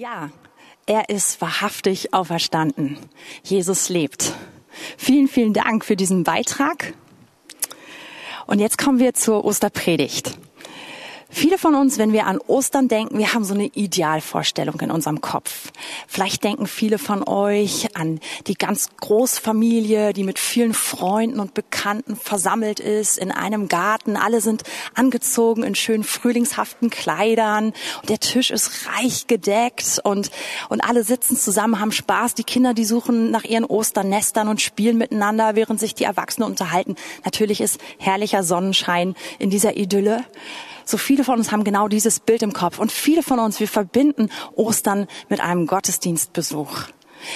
Ja, er ist wahrhaftig auferstanden. Jesus lebt. Vielen, vielen Dank für diesen Beitrag. Und jetzt kommen wir zur Osterpredigt. Viele von uns, wenn wir an Ostern denken, wir haben so eine Idealvorstellung in unserem Kopf. Vielleicht denken viele von euch an die ganz Großfamilie, die mit vielen Freunden und Bekannten versammelt ist in einem Garten. Alle sind angezogen in schönen frühlingshaften Kleidern und der Tisch ist reich gedeckt und, und alle sitzen zusammen, haben Spaß. Die Kinder, die suchen nach ihren Osternestern und spielen miteinander, während sich die Erwachsenen unterhalten. Natürlich ist herrlicher Sonnenschein in dieser Idylle. So viele von uns haben genau dieses Bild im Kopf und viele von uns, wir verbinden Ostern mit einem Gottesdienstbesuch.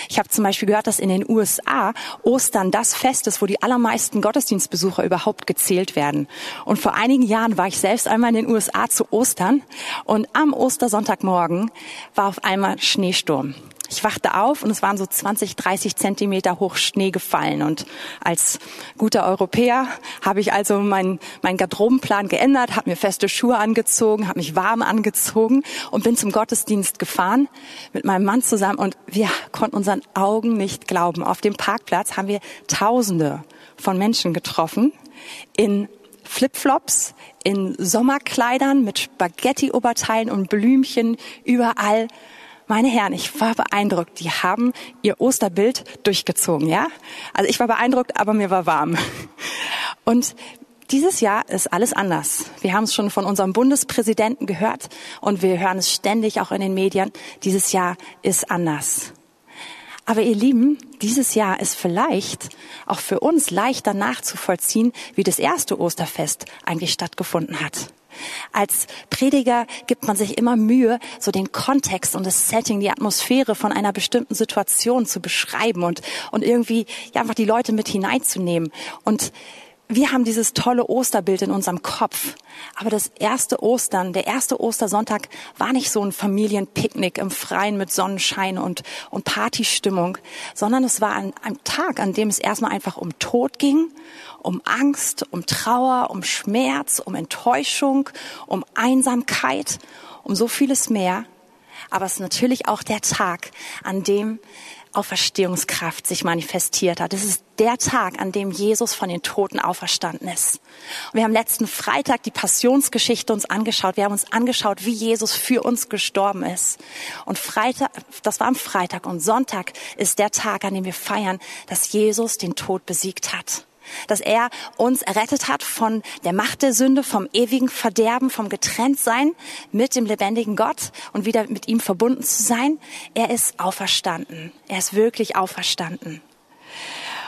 Ich habe zum Beispiel gehört, dass in den USA Ostern das Fest ist, wo die allermeisten Gottesdienstbesucher überhaupt gezählt werden. Und vor einigen Jahren war ich selbst einmal in den USA zu Ostern und am Ostersonntagmorgen war auf einmal Schneesturm. Ich wachte auf und es waren so 20, 30 Zentimeter hoch Schnee gefallen. Und als guter Europäer habe ich also meinen mein Garderobenplan geändert, habe mir feste Schuhe angezogen, habe mich warm angezogen und bin zum Gottesdienst gefahren mit meinem Mann zusammen. Und wir konnten unseren Augen nicht glauben. Auf dem Parkplatz haben wir Tausende von Menschen getroffen in Flipflops, in Sommerkleidern mit Spaghetti-Oberteilen und Blümchen überall meine Herren, ich war beeindruckt. Die haben ihr Osterbild durchgezogen, ja? Also ich war beeindruckt, aber mir war warm. Und dieses Jahr ist alles anders. Wir haben es schon von unserem Bundespräsidenten gehört und wir hören es ständig auch in den Medien. Dieses Jahr ist anders. Aber ihr Lieben, dieses Jahr ist vielleicht auch für uns leichter nachzuvollziehen, wie das erste Osterfest eigentlich stattgefunden hat. Als Prediger gibt man sich immer Mühe, so den Kontext und das Setting, die Atmosphäre von einer bestimmten Situation zu beschreiben und, und irgendwie ja, einfach die Leute mit hineinzunehmen. Und wir haben dieses tolle Osterbild in unserem Kopf. Aber das erste Ostern, der erste Ostersonntag war nicht so ein Familienpicknick im Freien mit Sonnenschein und, und Partystimmung, sondern es war ein, ein Tag, an dem es erstmal einfach um Tod ging um Angst, um Trauer, um Schmerz, um Enttäuschung, um Einsamkeit, um so vieles mehr. Aber es ist natürlich auch der Tag, an dem Auferstehungskraft sich manifestiert hat. Es ist der Tag, an dem Jesus von den Toten auferstanden ist. Und wir haben letzten Freitag die Passionsgeschichte uns angeschaut. Wir haben uns angeschaut, wie Jesus für uns gestorben ist. Und Freitag, das war am Freitag und Sonntag ist der Tag, an dem wir feiern, dass Jesus den Tod besiegt hat dass er uns errettet hat von der Macht der Sünde, vom ewigen Verderben, vom Getrenntsein mit dem lebendigen Gott und wieder mit ihm verbunden zu sein. Er ist auferstanden. Er ist wirklich auferstanden.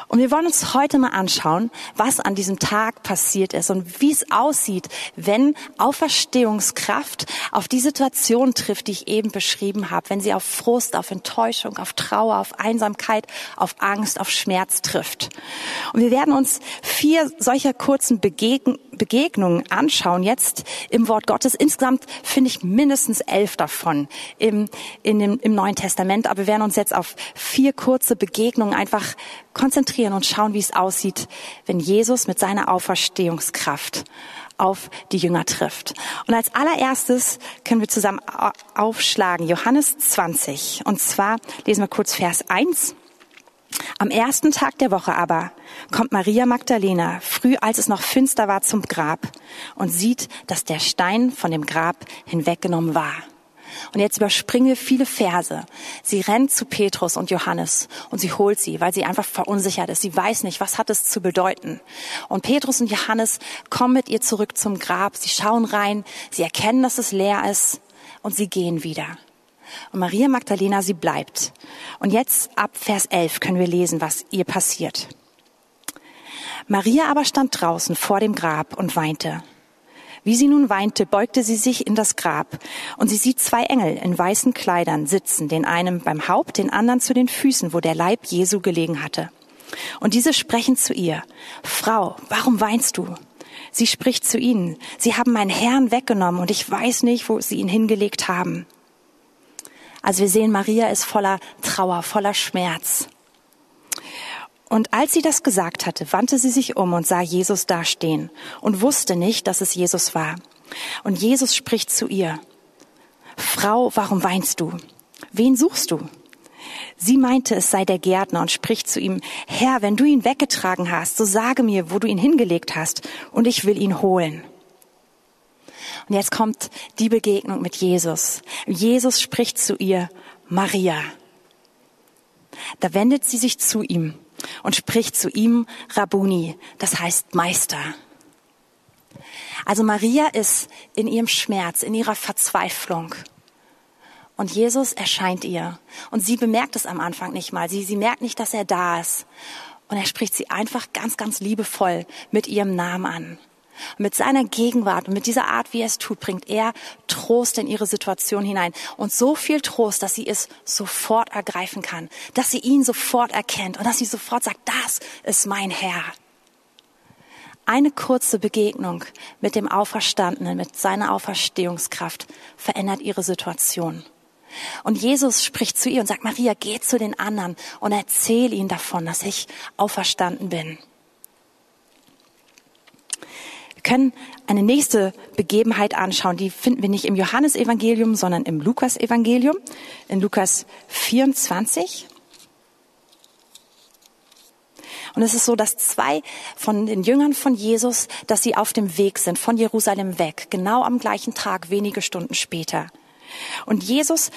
Und wir wollen uns heute mal anschauen, was an diesem Tag passiert ist und wie es aussieht, wenn Auferstehungskraft auf die Situation trifft, die ich eben beschrieben habe, wenn sie auf Frust, auf Enttäuschung, auf Trauer, auf Einsamkeit, auf Angst, auf Schmerz trifft. Und wir werden uns vier solcher kurzen Begegn Begegnungen anschauen, jetzt im Wort Gottes. Insgesamt finde ich mindestens elf davon im, in dem, im Neuen Testament. Aber wir werden uns jetzt auf vier kurze Begegnungen einfach konzentrieren und schauen, wie es aussieht, wenn Jesus mit seiner Auferstehungskraft auf die Jünger trifft. Und als allererstes können wir zusammen aufschlagen Johannes 20. Und zwar lesen wir kurz Vers 1. Am ersten Tag der Woche aber kommt Maria Magdalena, früh als es noch finster war, zum Grab und sieht, dass der Stein von dem Grab hinweggenommen war. Und jetzt überspringen wir viele Verse. Sie rennt zu Petrus und Johannes und sie holt sie, weil sie einfach verunsichert ist. Sie weiß nicht, was hat es zu bedeuten. Und Petrus und Johannes kommen mit ihr zurück zum Grab. Sie schauen rein, sie erkennen, dass es leer ist und sie gehen wieder. Und Maria Magdalena, sie bleibt. Und jetzt ab Vers 11 können wir lesen, was ihr passiert. Maria aber stand draußen vor dem Grab und weinte. Wie sie nun weinte, beugte sie sich in das Grab, und sie sieht zwei Engel in weißen Kleidern sitzen, den einen beim Haupt, den anderen zu den Füßen, wo der Leib Jesu gelegen hatte. Und diese sprechen zu ihr, Frau, warum weinst du? Sie spricht zu ihnen, Sie haben meinen Herrn weggenommen, und ich weiß nicht, wo Sie ihn hingelegt haben. Also wir sehen, Maria ist voller Trauer, voller Schmerz. Und als sie das gesagt hatte, wandte sie sich um und sah Jesus dastehen und wusste nicht, dass es Jesus war. Und Jesus spricht zu ihr, Frau, warum weinst du? wen suchst du? Sie meinte, es sei der Gärtner und spricht zu ihm, Herr, wenn du ihn weggetragen hast, so sage mir, wo du ihn hingelegt hast, und ich will ihn holen. Und jetzt kommt die Begegnung mit Jesus. Jesus spricht zu ihr, Maria. Da wendet sie sich zu ihm und spricht zu ihm Rabuni, das heißt Meister. Also Maria ist in ihrem Schmerz, in ihrer Verzweiflung. Und Jesus erscheint ihr. Und sie bemerkt es am Anfang nicht mal. Sie, sie merkt nicht, dass er da ist. Und er spricht sie einfach ganz, ganz liebevoll mit ihrem Namen an. Und mit seiner Gegenwart und mit dieser Art, wie er es tut, bringt er Trost in ihre Situation hinein. Und so viel Trost, dass sie es sofort ergreifen kann, dass sie ihn sofort erkennt und dass sie sofort sagt, das ist mein Herr. Eine kurze Begegnung mit dem Auferstandenen, mit seiner Auferstehungskraft verändert ihre Situation. Und Jesus spricht zu ihr und sagt, Maria, geh zu den anderen und erzähl ihnen davon, dass ich auferstanden bin können eine nächste Begebenheit anschauen. Die finden wir nicht im Johannesevangelium, sondern im Lukasevangelium, in Lukas 24. Und es ist so, dass zwei von den Jüngern von Jesus, dass sie auf dem Weg sind von Jerusalem weg, genau am gleichen Tag, wenige Stunden später. Und Jesus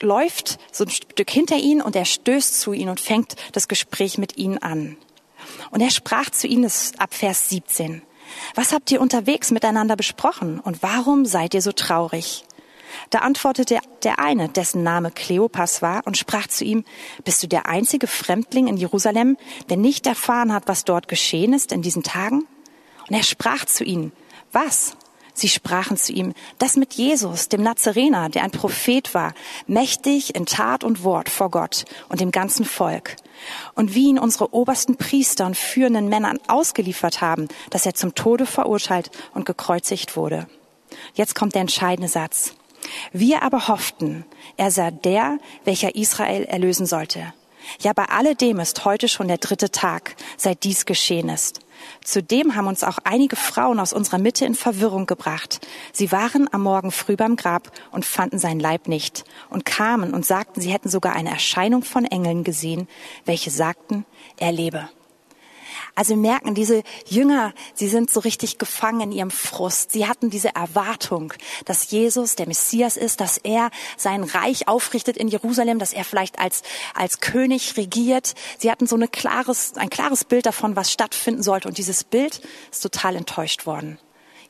läuft so ein Stück hinter ihnen und er stößt zu ihnen und fängt das Gespräch mit ihnen an. Und er sprach zu ihnen, das ist ab Vers 17. Was habt ihr unterwegs miteinander besprochen und warum seid ihr so traurig? Da antwortete der eine, dessen Name Kleopas war, und sprach zu ihm, Bist du der einzige Fremdling in Jerusalem, der nicht erfahren hat, was dort geschehen ist in diesen Tagen? Und er sprach zu ihnen, Was? Sie sprachen zu ihm, das mit Jesus, dem Nazarener, der ein Prophet war, mächtig in Tat und Wort vor Gott und dem ganzen Volk. Und wie ihn unsere obersten Priester und führenden Männern ausgeliefert haben, dass er zum Tode verurteilt und gekreuzigt wurde. Jetzt kommt der entscheidende Satz. Wir aber hofften, er sei der, welcher Israel erlösen sollte. Ja, bei alledem ist heute schon der dritte Tag, seit dies geschehen ist. Zudem haben uns auch einige Frauen aus unserer Mitte in Verwirrung gebracht. Sie waren am Morgen früh beim Grab und fanden seinen Leib nicht und kamen und sagten, sie hätten sogar eine Erscheinung von Engeln gesehen, welche sagten, er lebe. Also merken, diese Jünger, sie sind so richtig gefangen in ihrem Frust. Sie hatten diese Erwartung, dass Jesus der Messias ist, dass er sein Reich aufrichtet in Jerusalem, dass er vielleicht als, als König regiert. Sie hatten so eine klares, ein klares Bild davon, was stattfinden sollte. Und dieses Bild ist total enttäuscht worden.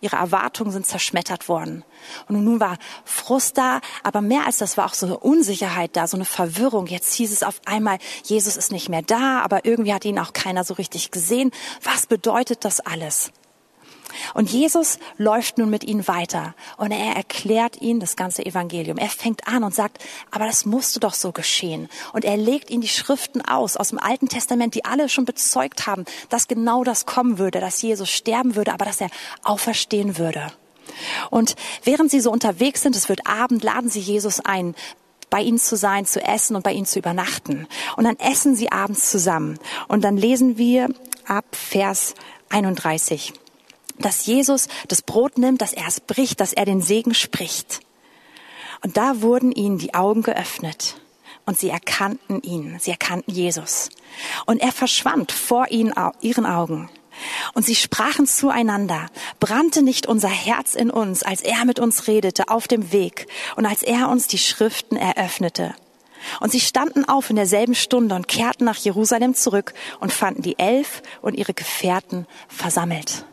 Ihre Erwartungen sind zerschmettert worden. Und nun war Frust da, aber mehr als das war auch so eine Unsicherheit da, so eine Verwirrung. Jetzt hieß es auf einmal, Jesus ist nicht mehr da, aber irgendwie hat ihn auch keiner so richtig gesehen. Was bedeutet das alles? Und Jesus läuft nun mit ihnen weiter und er erklärt ihnen das ganze Evangelium. Er fängt an und sagt, aber das musste doch so geschehen. Und er legt ihnen die Schriften aus, aus dem Alten Testament, die alle schon bezeugt haben, dass genau das kommen würde, dass Jesus sterben würde, aber dass er auferstehen würde. Und während sie so unterwegs sind, es wird Abend, laden sie Jesus ein, bei ihnen zu sein, zu essen und bei ihnen zu übernachten. Und dann essen sie abends zusammen. Und dann lesen wir ab Vers 31 dass Jesus das Brot nimmt, dass er es bricht, dass er den Segen spricht. Und da wurden ihnen die Augen geöffnet und sie erkannten ihn, sie erkannten Jesus. Und er verschwand vor ihnen, ihren Augen. Und sie sprachen zueinander, brannte nicht unser Herz in uns, als er mit uns redete auf dem Weg und als er uns die Schriften eröffnete. Und sie standen auf in derselben Stunde und kehrten nach Jerusalem zurück und fanden die Elf und ihre Gefährten versammelt.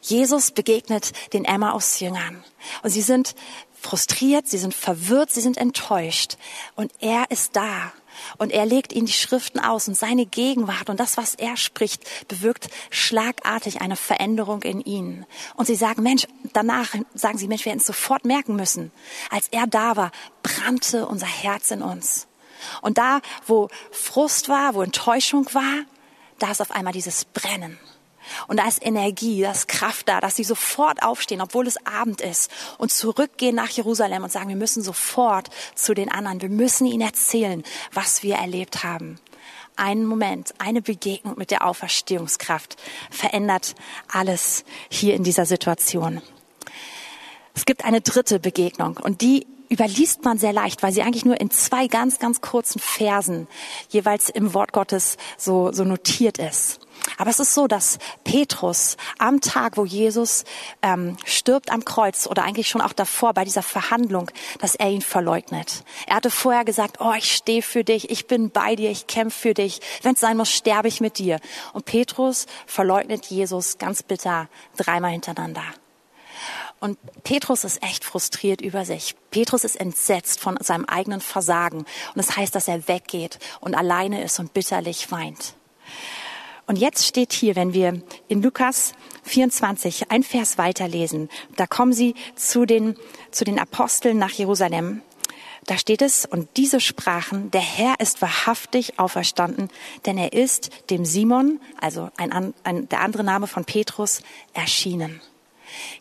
Jesus begegnet den Emmaus-Jüngern und sie sind frustriert, sie sind verwirrt, sie sind enttäuscht und er ist da und er legt ihnen die Schriften aus und seine Gegenwart und das, was er spricht, bewirkt schlagartig eine Veränderung in ihnen. Und sie sagen, Mensch, danach sagen sie, Mensch, wir hätten es sofort merken müssen. Als er da war, brannte unser Herz in uns. Und da, wo Frust war, wo Enttäuschung war, da ist auf einmal dieses Brennen. Und da ist Energie, da ist Kraft da, dass sie sofort aufstehen, obwohl es Abend ist und zurückgehen nach Jerusalem und sagen, wir müssen sofort zu den anderen, wir müssen ihnen erzählen, was wir erlebt haben. Ein Moment, eine Begegnung mit der Auferstehungskraft verändert alles hier in dieser Situation. Es gibt eine dritte Begegnung und die überliest man sehr leicht, weil sie eigentlich nur in zwei ganz, ganz kurzen Versen jeweils im Wort Gottes so, so notiert ist. Aber es ist so, dass Petrus am Tag, wo Jesus ähm, stirbt am Kreuz oder eigentlich schon auch davor bei dieser Verhandlung, dass er ihn verleugnet. Er hatte vorher gesagt, oh, ich stehe für dich, ich bin bei dir, ich kämpfe für dich. Wenn es sein muss, sterbe ich mit dir. Und Petrus verleugnet Jesus ganz bitter dreimal hintereinander. Und Petrus ist echt frustriert über sich. Petrus ist entsetzt von seinem eigenen Versagen. Und das heißt, dass er weggeht und alleine ist und bitterlich weint. Und jetzt steht hier, wenn wir in Lukas 24 ein Vers weiterlesen, da kommen sie zu den, zu den Aposteln nach Jerusalem. Da steht es, und diese sprachen, der Herr ist wahrhaftig auferstanden, denn er ist dem Simon, also ein, ein, der andere Name von Petrus, erschienen.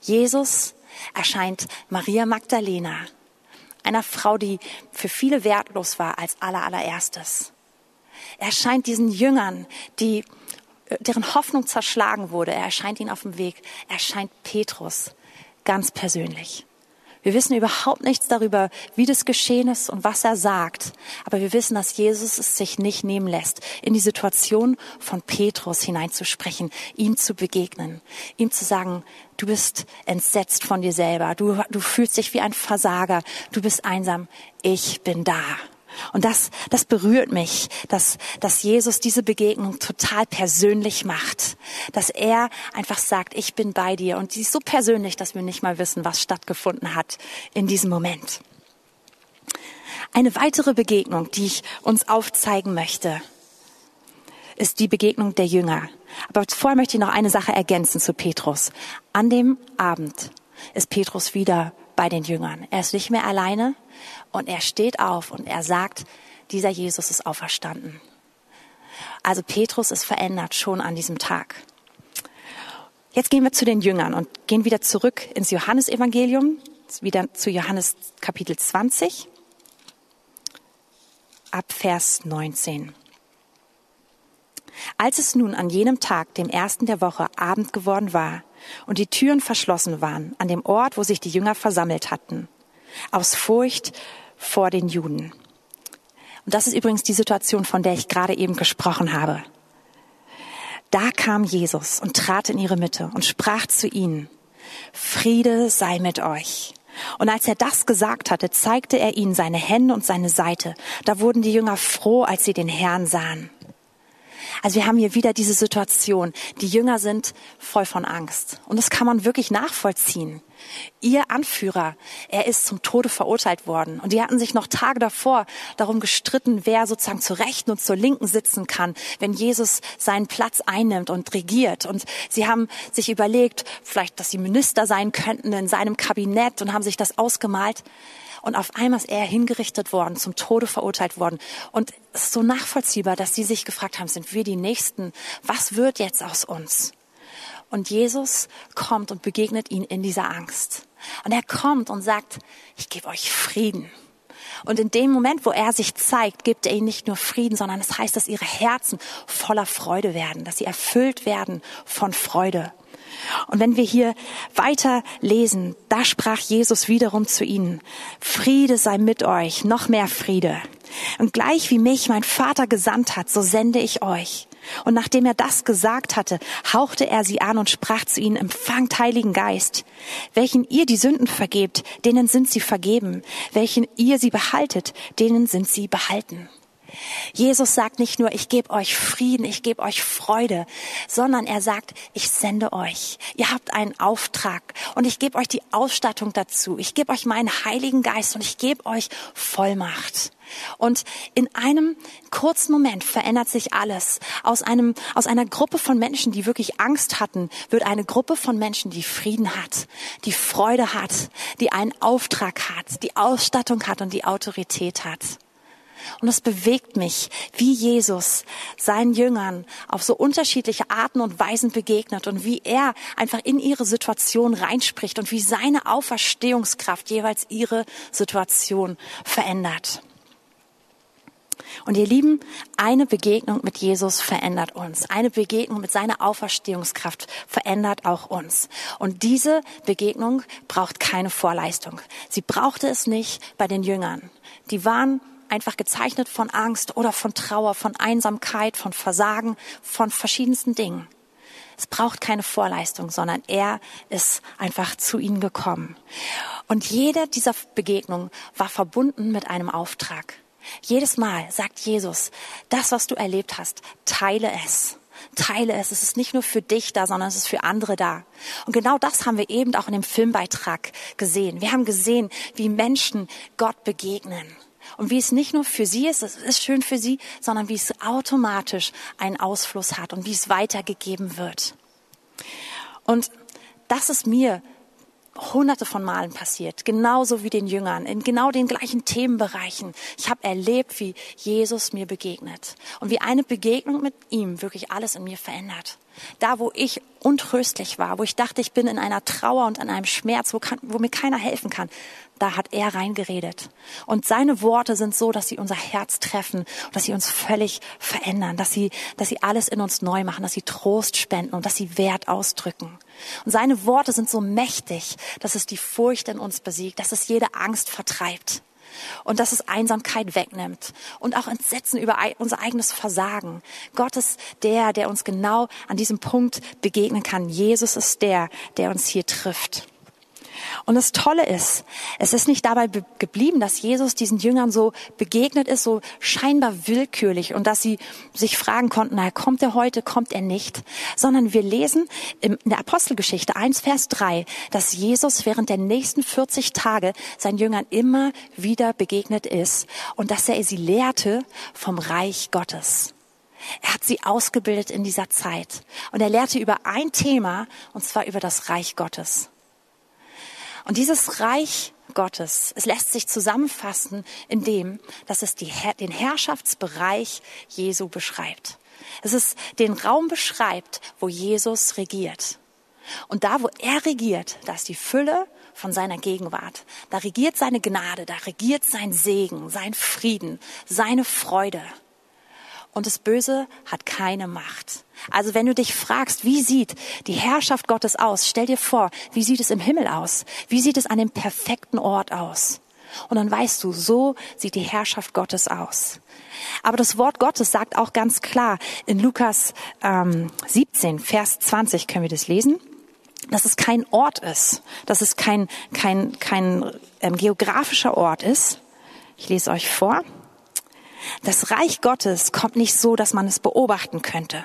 Jesus erscheint Maria Magdalena, einer Frau, die für viele wertlos war als aller allererstes. Er erscheint diesen Jüngern, die deren Hoffnung zerschlagen wurde. Er erscheint ihnen auf dem Weg. Er erscheint Petrus ganz persönlich. Wir wissen überhaupt nichts darüber, wie das geschehen ist und was er sagt. Aber wir wissen, dass Jesus es sich nicht nehmen lässt, in die Situation von Petrus hineinzusprechen, ihm zu begegnen, ihm zu sagen, du bist entsetzt von dir selber, du, du fühlst dich wie ein Versager, du bist einsam, ich bin da. Und das, das berührt mich, dass, dass Jesus diese Begegnung total persönlich macht. Dass er einfach sagt, ich bin bei dir. Und sie ist so persönlich, dass wir nicht mal wissen, was stattgefunden hat in diesem Moment. Eine weitere Begegnung, die ich uns aufzeigen möchte, ist die Begegnung der Jünger. Aber vorher möchte ich noch eine Sache ergänzen zu Petrus. An dem Abend ist Petrus wieder bei den Jüngern. Er ist nicht mehr alleine, und er steht auf und er sagt, dieser Jesus ist auferstanden. Also Petrus ist verändert schon an diesem Tag. Jetzt gehen wir zu den Jüngern und gehen wieder zurück ins Johannesevangelium, wieder zu Johannes Kapitel 20, ab Vers 19. Als es nun an jenem Tag, dem ersten der Woche, Abend geworden war und die Türen verschlossen waren an dem Ort, wo sich die Jünger versammelt hatten, aus Furcht vor den Juden. Und das ist übrigens die Situation, von der ich gerade eben gesprochen habe. Da kam Jesus und trat in ihre Mitte und sprach zu ihnen, Friede sei mit euch. Und als er das gesagt hatte, zeigte er ihnen seine Hände und seine Seite. Da wurden die Jünger froh, als sie den Herrn sahen. Also wir haben hier wieder diese Situation. Die Jünger sind voll von Angst. Und das kann man wirklich nachvollziehen. Ihr Anführer, er ist zum Tode verurteilt worden. Und die hatten sich noch Tage davor darum gestritten, wer sozusagen zur Rechten und zur Linken sitzen kann, wenn Jesus seinen Platz einnimmt und regiert. Und sie haben sich überlegt, vielleicht, dass sie Minister sein könnten in seinem Kabinett und haben sich das ausgemalt. Und auf einmal ist er hingerichtet worden, zum Tode verurteilt worden. Und es ist so nachvollziehbar, dass sie sich gefragt haben, sind wir die Nächsten? Was wird jetzt aus uns? Und Jesus kommt und begegnet ihnen in dieser Angst. Und er kommt und sagt, ich gebe euch Frieden. Und in dem Moment, wo er sich zeigt, gibt er ihnen nicht nur Frieden, sondern es das heißt, dass ihre Herzen voller Freude werden, dass sie erfüllt werden von Freude. Und wenn wir hier weiter lesen, da sprach Jesus wiederum zu ihnen, Friede sei mit euch, noch mehr Friede. Und gleich wie mich mein Vater gesandt hat, so sende ich euch. Und nachdem er das gesagt hatte, hauchte er sie an und sprach zu ihnen, empfangt Heiligen Geist. Welchen ihr die Sünden vergebt, denen sind sie vergeben. Welchen ihr sie behaltet, denen sind sie behalten. Jesus sagt nicht nur, ich gebe euch Frieden, ich gebe euch Freude, sondern er sagt, ich sende euch. Ihr habt einen Auftrag und ich gebe euch die Ausstattung dazu. Ich gebe euch meinen Heiligen Geist und ich gebe euch Vollmacht. Und in einem kurzen Moment verändert sich alles. Aus einem, aus einer Gruppe von Menschen, die wirklich Angst hatten, wird eine Gruppe von Menschen, die Frieden hat, die Freude hat, die einen Auftrag hat, die Ausstattung hat und die Autorität hat. Und es bewegt mich, wie Jesus seinen Jüngern auf so unterschiedliche Arten und Weisen begegnet und wie er einfach in ihre Situation reinspricht und wie seine Auferstehungskraft jeweils ihre Situation verändert. Und ihr Lieben, eine Begegnung mit Jesus verändert uns. Eine Begegnung mit seiner Auferstehungskraft verändert auch uns. Und diese Begegnung braucht keine Vorleistung. Sie brauchte es nicht bei den Jüngern. Die waren einfach gezeichnet von Angst oder von Trauer, von Einsamkeit, von Versagen, von verschiedensten Dingen. Es braucht keine Vorleistung, sondern er ist einfach zu ihnen gekommen. Und jede dieser Begegnungen war verbunden mit einem Auftrag. Jedes Mal sagt Jesus, das, was du erlebt hast, teile es. Teile es. Es ist nicht nur für dich da, sondern es ist für andere da. Und genau das haben wir eben auch in dem Filmbeitrag gesehen. Wir haben gesehen, wie Menschen Gott begegnen. Und wie es nicht nur für sie ist, es ist schön für sie, sondern wie es automatisch einen Ausfluss hat und wie es weitergegeben wird. Und das ist mir hunderte von Malen passiert, genauso wie den Jüngern, in genau den gleichen Themenbereichen. Ich habe erlebt, wie Jesus mir begegnet und wie eine Begegnung mit ihm wirklich alles in mir verändert. Da, wo ich untröstlich war, wo ich dachte, ich bin in einer Trauer und in einem Schmerz, wo, kann, wo mir keiner helfen kann, da hat er reingeredet. Und seine Worte sind so, dass sie unser Herz treffen, dass sie uns völlig verändern, dass sie, dass sie alles in uns neu machen, dass sie Trost spenden und dass sie Wert ausdrücken. Und seine Worte sind so mächtig, dass es die Furcht in uns besiegt, dass es jede Angst vertreibt und dass es Einsamkeit wegnimmt und auch Entsetzen über unser eigenes Versagen. Gott ist der, der uns genau an diesem Punkt begegnen kann. Jesus ist der, der uns hier trifft. Und das Tolle ist, es ist nicht dabei geblieben, dass Jesus diesen Jüngern so begegnet ist, so scheinbar willkürlich und dass sie sich fragen konnten, na, kommt er heute, kommt er nicht, sondern wir lesen in der Apostelgeschichte 1, Vers 3, dass Jesus während der nächsten 40 Tage seinen Jüngern immer wieder begegnet ist und dass er sie lehrte vom Reich Gottes. Er hat sie ausgebildet in dieser Zeit und er lehrte über ein Thema, und zwar über das Reich Gottes. Und dieses Reich Gottes, es lässt sich zusammenfassen in dem, dass es die, den Herrschaftsbereich Jesu beschreibt. Es ist den Raum beschreibt, wo Jesus regiert. Und da, wo er regiert, da ist die Fülle von seiner Gegenwart. Da regiert seine Gnade, da regiert sein Segen, sein Frieden, seine Freude und das Böse hat keine Macht. Also wenn du dich fragst, wie sieht die Herrschaft Gottes aus, stell dir vor, wie sieht es im Himmel aus? Wie sieht es an dem perfekten Ort aus? Und dann weißt du, so sieht die Herrschaft Gottes aus. Aber das Wort Gottes sagt auch ganz klar in Lukas ähm, 17, Vers 20 können wir das lesen, dass es kein Ort ist, dass es kein, kein, kein ähm, geografischer Ort ist. Ich lese euch vor. Das Reich Gottes kommt nicht so, dass man es beobachten könnte.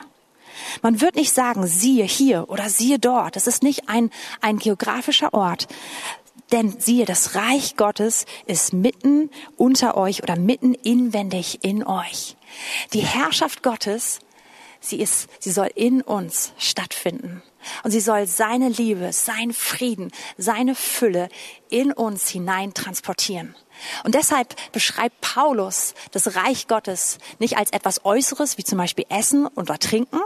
Man wird nicht sagen, siehe hier oder siehe dort. Es ist nicht ein, ein geografischer Ort. Denn siehe, das Reich Gottes ist mitten unter euch oder mitten inwendig in euch. Die Herrschaft Gottes, sie ist, sie soll in uns stattfinden. Und sie soll seine Liebe, sein Frieden, seine Fülle in uns hinein transportieren. Und deshalb beschreibt Paulus das Reich Gottes nicht als etwas Äußeres, wie zum Beispiel Essen oder Trinken,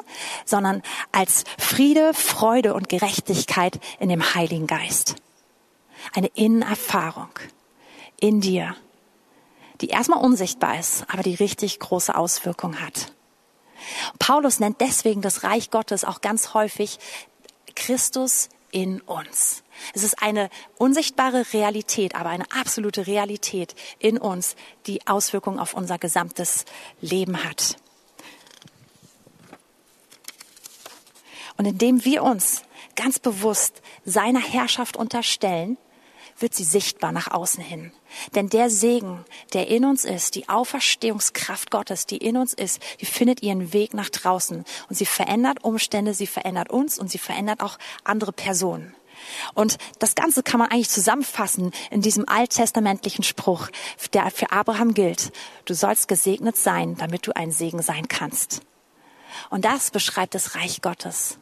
sondern als Friede, Freude und Gerechtigkeit in dem Heiligen Geist. Eine Innenerfahrung in dir, die erstmal unsichtbar ist, aber die richtig große Auswirkungen hat. Paulus nennt deswegen das Reich Gottes auch ganz häufig Christus in uns. Es ist eine unsichtbare Realität, aber eine absolute Realität in uns, die Auswirkungen auf unser gesamtes Leben hat. Und indem wir uns ganz bewusst seiner Herrschaft unterstellen, wird sie sichtbar nach außen hin. Denn der Segen, der in uns ist, die Auferstehungskraft Gottes, die in uns ist, die findet ihren Weg nach draußen. Und sie verändert Umstände, sie verändert uns und sie verändert auch andere Personen. Und das Ganze kann man eigentlich zusammenfassen in diesem alttestamentlichen Spruch, der für Abraham gilt. Du sollst gesegnet sein, damit du ein Segen sein kannst. Und das beschreibt das Reich Gottes.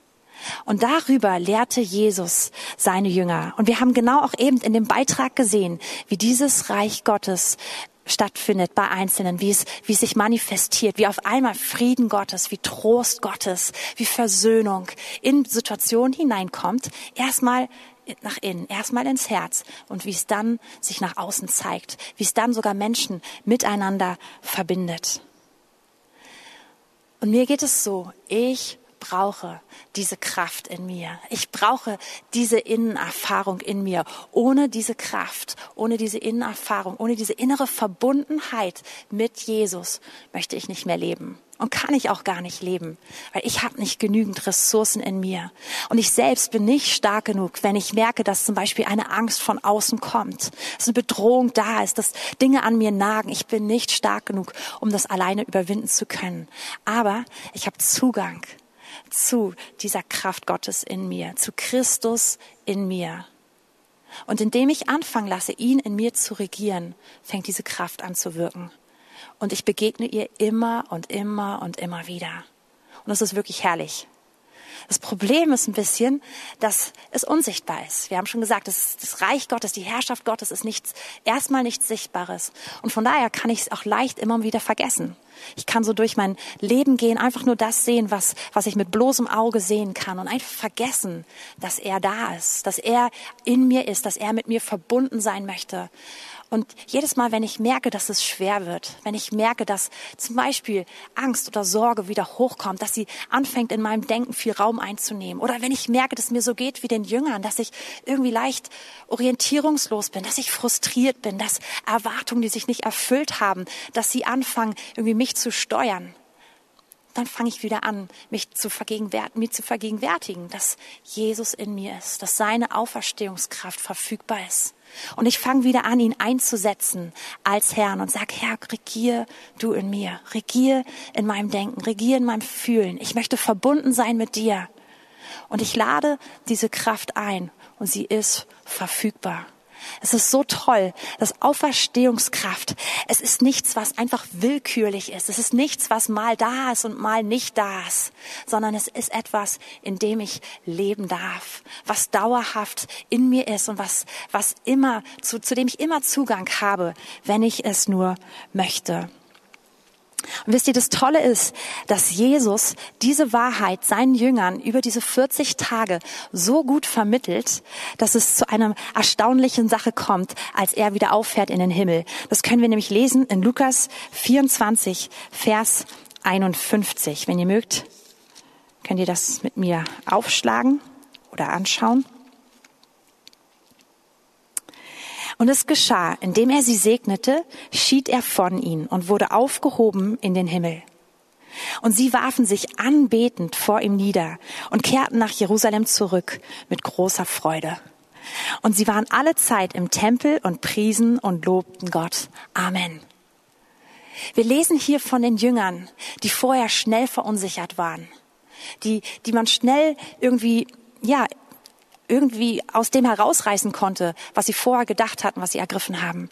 Und darüber lehrte Jesus seine Jünger. Und wir haben genau auch eben in dem Beitrag gesehen, wie dieses Reich Gottes stattfindet bei Einzelnen, wie es, wie es sich manifestiert, wie auf einmal Frieden Gottes, wie Trost Gottes, wie Versöhnung in Situationen hineinkommt, erstmal nach innen, erstmal ins Herz und wie es dann sich nach außen zeigt, wie es dann sogar Menschen miteinander verbindet. Und mir geht es so, ich brauche diese Kraft in mir. Ich brauche diese Innenerfahrung in mir. Ohne diese Kraft, ohne diese Innenerfahrung, ohne diese innere Verbundenheit mit Jesus möchte ich nicht mehr leben. Und kann ich auch gar nicht leben, weil ich habe nicht genügend Ressourcen in mir. Und ich selbst bin nicht stark genug, wenn ich merke, dass zum Beispiel eine Angst von außen kommt, dass eine Bedrohung da ist, dass Dinge an mir nagen. Ich bin nicht stark genug, um das alleine überwinden zu können. Aber ich habe Zugang zu dieser Kraft Gottes in mir, zu Christus in mir. Und indem ich anfangen lasse, ihn in mir zu regieren, fängt diese Kraft an zu wirken. Und ich begegne ihr immer und immer und immer wieder. Und das ist wirklich herrlich. Das Problem ist ein bisschen, dass es unsichtbar ist. Wir haben schon gesagt, das, das Reich Gottes, die Herrschaft Gottes ist nichts, erstmal nichts Sichtbares. Und von daher kann ich es auch leicht immer wieder vergessen. Ich kann so durch mein Leben gehen, einfach nur das sehen, was, was ich mit bloßem Auge sehen kann und einfach vergessen, dass er da ist, dass er in mir ist, dass er mit mir verbunden sein möchte. Und jedes Mal, wenn ich merke, dass es schwer wird, wenn ich merke, dass zum Beispiel Angst oder Sorge wieder hochkommt, dass sie anfängt in meinem Denken viel Raum einzunehmen, oder wenn ich merke, dass es mir so geht wie den Jüngern, dass ich irgendwie leicht orientierungslos bin, dass ich frustriert bin, dass Erwartungen, die sich nicht erfüllt haben, dass sie anfangen, irgendwie mich zu steuern, dann fange ich wieder an, mich zu vergegenwärtigen, mir zu vergegenwärtigen, dass Jesus in mir ist, dass seine Auferstehungskraft verfügbar ist. Und ich fange wieder an, ihn einzusetzen als Herrn und sag, Herr, regier du in mir, regier in meinem Denken, regier in meinem Fühlen. Ich möchte verbunden sein mit dir. Und ich lade diese Kraft ein und sie ist verfügbar. Es ist so toll, das Auferstehungskraft. Es ist nichts, was einfach willkürlich ist. Es ist nichts, was mal da ist und mal nicht da ist, sondern es ist etwas, in dem ich leben darf, was dauerhaft in mir ist und was, was immer, zu, zu dem ich immer Zugang habe, wenn ich es nur möchte. Und wisst ihr, das Tolle ist, dass Jesus diese Wahrheit seinen Jüngern über diese 40 Tage so gut vermittelt, dass es zu einer erstaunlichen Sache kommt, als er wieder auffährt in den Himmel. Das können wir nämlich lesen in Lukas 24, Vers 51. Wenn ihr mögt, könnt ihr das mit mir aufschlagen oder anschauen. Und es geschah, indem er sie segnete, schied er von ihnen und wurde aufgehoben in den Himmel. Und sie warfen sich anbetend vor ihm nieder und kehrten nach Jerusalem zurück mit großer Freude. Und sie waren alle Zeit im Tempel und priesen und lobten Gott. Amen. Wir lesen hier von den Jüngern, die vorher schnell verunsichert waren, die, die man schnell irgendwie, ja, irgendwie aus dem herausreißen konnte, was sie vorher gedacht hatten, was sie ergriffen haben.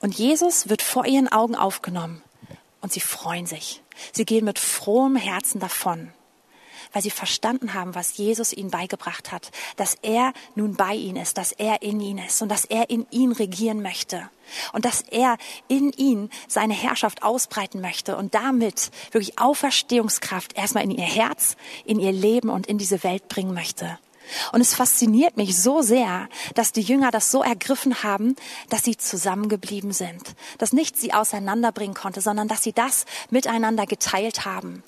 Und Jesus wird vor ihren Augen aufgenommen und sie freuen sich. Sie gehen mit frohem Herzen davon, weil sie verstanden haben, was Jesus ihnen beigebracht hat, dass er nun bei ihnen ist, dass er in ihnen ist und dass er in ihnen regieren möchte und dass er in ihnen seine Herrschaft ausbreiten möchte und damit wirklich Auferstehungskraft erstmal in ihr Herz, in ihr Leben und in diese Welt bringen möchte. Und es fasziniert mich so sehr, dass die Jünger das so ergriffen haben, dass sie zusammengeblieben sind. Dass nichts sie auseinanderbringen konnte, sondern dass sie das miteinander geteilt haben.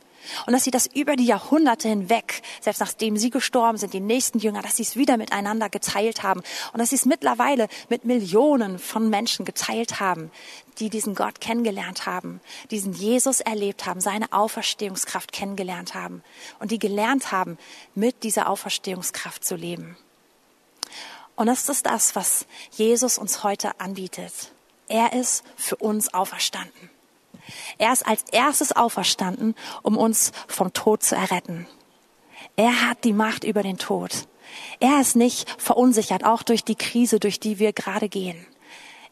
Und dass sie das über die Jahrhunderte hinweg, selbst nachdem sie gestorben sind, die nächsten Jünger, dass sie es wieder miteinander geteilt haben. Und dass sie es mittlerweile mit Millionen von Menschen geteilt haben, die diesen Gott kennengelernt haben, diesen Jesus erlebt haben, seine Auferstehungskraft kennengelernt haben und die gelernt haben, mit dieser Auferstehungskraft zu leben. Und das ist das, was Jesus uns heute anbietet. Er ist für uns auferstanden. Er ist als erstes auferstanden, um uns vom Tod zu erretten. Er hat die Macht über den Tod. Er ist nicht verunsichert, auch durch die Krise, durch die wir gerade gehen.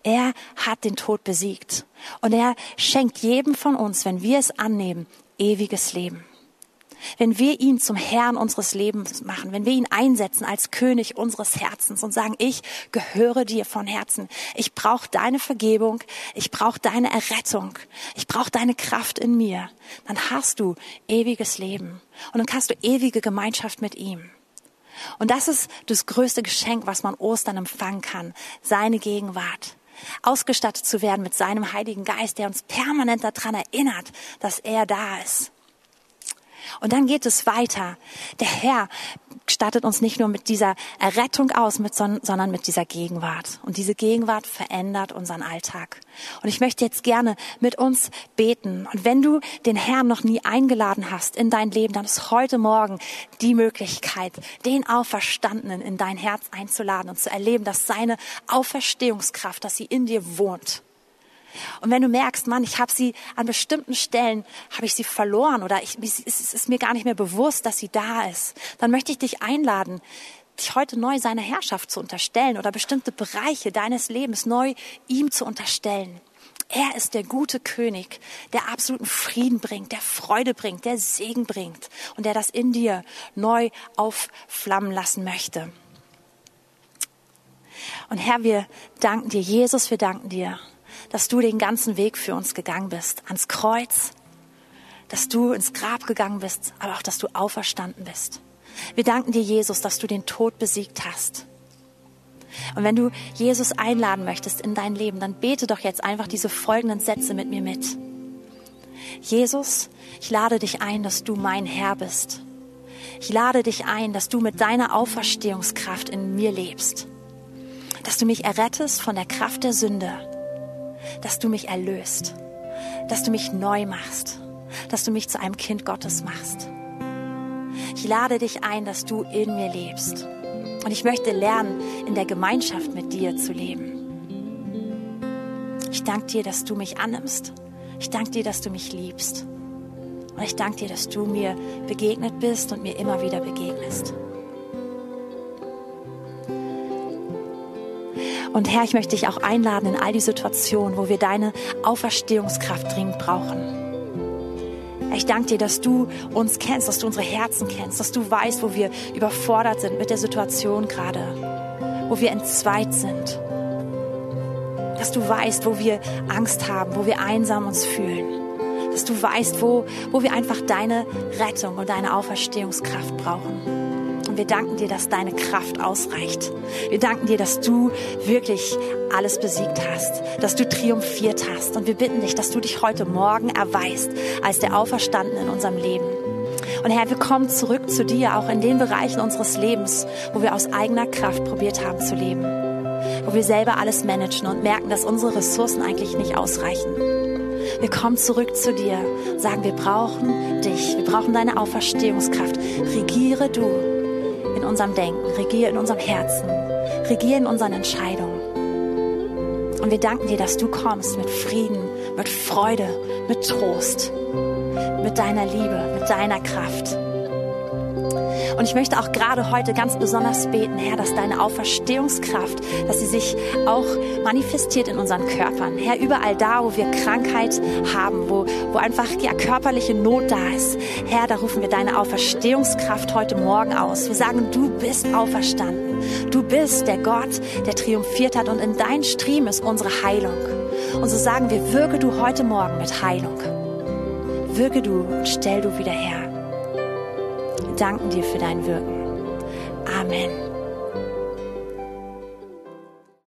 Er hat den Tod besiegt. Und er schenkt jedem von uns, wenn wir es annehmen, ewiges Leben. Wenn wir ihn zum Herrn unseres Lebens machen, wenn wir ihn einsetzen als König unseres Herzens und sagen, ich gehöre dir von Herzen, ich brauche deine Vergebung, ich brauche deine Errettung, ich brauche deine Kraft in mir, dann hast du ewiges Leben. Und dann hast du ewige Gemeinschaft mit ihm. Und das ist das größte Geschenk, was man Ostern empfangen kann, seine Gegenwart. Ausgestattet zu werden mit seinem Heiligen Geist, der uns permanent daran erinnert, dass er da ist. Und dann geht es weiter. Der Herr stattet uns nicht nur mit dieser Errettung aus, mit, sondern mit dieser Gegenwart. Und diese Gegenwart verändert unseren Alltag. Und ich möchte jetzt gerne mit uns beten. Und wenn du den Herrn noch nie eingeladen hast in dein Leben, dann ist heute Morgen die Möglichkeit, den Auferstandenen in dein Herz einzuladen und zu erleben, dass seine Auferstehungskraft, dass sie in dir wohnt. Und wenn du merkst, Mann, ich habe sie an bestimmten Stellen, habe ich sie verloren oder ich, es ist mir gar nicht mehr bewusst, dass sie da ist, dann möchte ich dich einladen, dich heute neu seiner Herrschaft zu unterstellen oder bestimmte Bereiche deines Lebens neu ihm zu unterstellen. Er ist der gute König, der absoluten Frieden bringt, der Freude bringt, der Segen bringt und der das in dir neu aufflammen lassen möchte. Und Herr, wir danken dir, Jesus, wir danken dir, dass du den ganzen Weg für uns gegangen bist, ans Kreuz, dass du ins Grab gegangen bist, aber auch, dass du auferstanden bist. Wir danken dir, Jesus, dass du den Tod besiegt hast. Und wenn du Jesus einladen möchtest in dein Leben, dann bete doch jetzt einfach diese folgenden Sätze mit mir mit. Jesus, ich lade dich ein, dass du mein Herr bist. Ich lade dich ein, dass du mit deiner Auferstehungskraft in mir lebst. Dass du mich errettest von der Kraft der Sünde dass du mich erlöst, dass du mich neu machst, dass du mich zu einem Kind Gottes machst. Ich lade dich ein, dass du in mir lebst. Und ich möchte lernen, in der Gemeinschaft mit dir zu leben. Ich danke dir, dass du mich annimmst. Ich danke dir, dass du mich liebst. Und ich danke dir, dass du mir begegnet bist und mir immer wieder begegnest. Und Herr, ich möchte dich auch einladen in all die Situationen, wo wir deine Auferstehungskraft dringend brauchen. Ich danke dir, dass du uns kennst, dass du unsere Herzen kennst, dass du weißt, wo wir überfordert sind mit der Situation gerade, wo wir entzweit sind. Dass du weißt, wo wir Angst haben, wo wir einsam uns fühlen. Dass du weißt, wo, wo wir einfach deine Rettung und deine Auferstehungskraft brauchen. Und wir danken dir, dass deine Kraft ausreicht. Wir danken dir, dass du wirklich alles besiegt hast, dass du triumphiert hast. Und wir bitten dich, dass du dich heute Morgen erweist als der Auferstanden in unserem Leben. Und Herr, wir kommen zurück zu dir, auch in den Bereichen unseres Lebens, wo wir aus eigener Kraft probiert haben zu leben. Wo wir selber alles managen und merken, dass unsere Ressourcen eigentlich nicht ausreichen. Wir kommen zurück zu dir, sagen, wir brauchen dich, wir brauchen deine Auferstehungskraft. Regiere du in unserem Denken, regier in unserem Herzen, regier in unseren Entscheidungen. Und wir danken dir, dass du kommst mit Frieden, mit Freude, mit Trost, mit deiner Liebe, mit deiner Kraft. Und ich möchte auch gerade heute ganz besonders beten, Herr, dass deine Auferstehungskraft, dass sie sich auch manifestiert in unseren Körpern. Herr, überall da, wo wir Krankheit haben, wo, wo einfach ja, körperliche Not da ist. Herr, da rufen wir deine Auferstehungskraft heute Morgen aus. Wir sagen, du bist auferstanden. Du bist der Gott, der triumphiert hat und in dein Stream ist unsere Heilung. Und so sagen wir, wirke du heute Morgen mit Heilung. Wirke du und stell du wieder her danken dir für dein Wirken. Amen.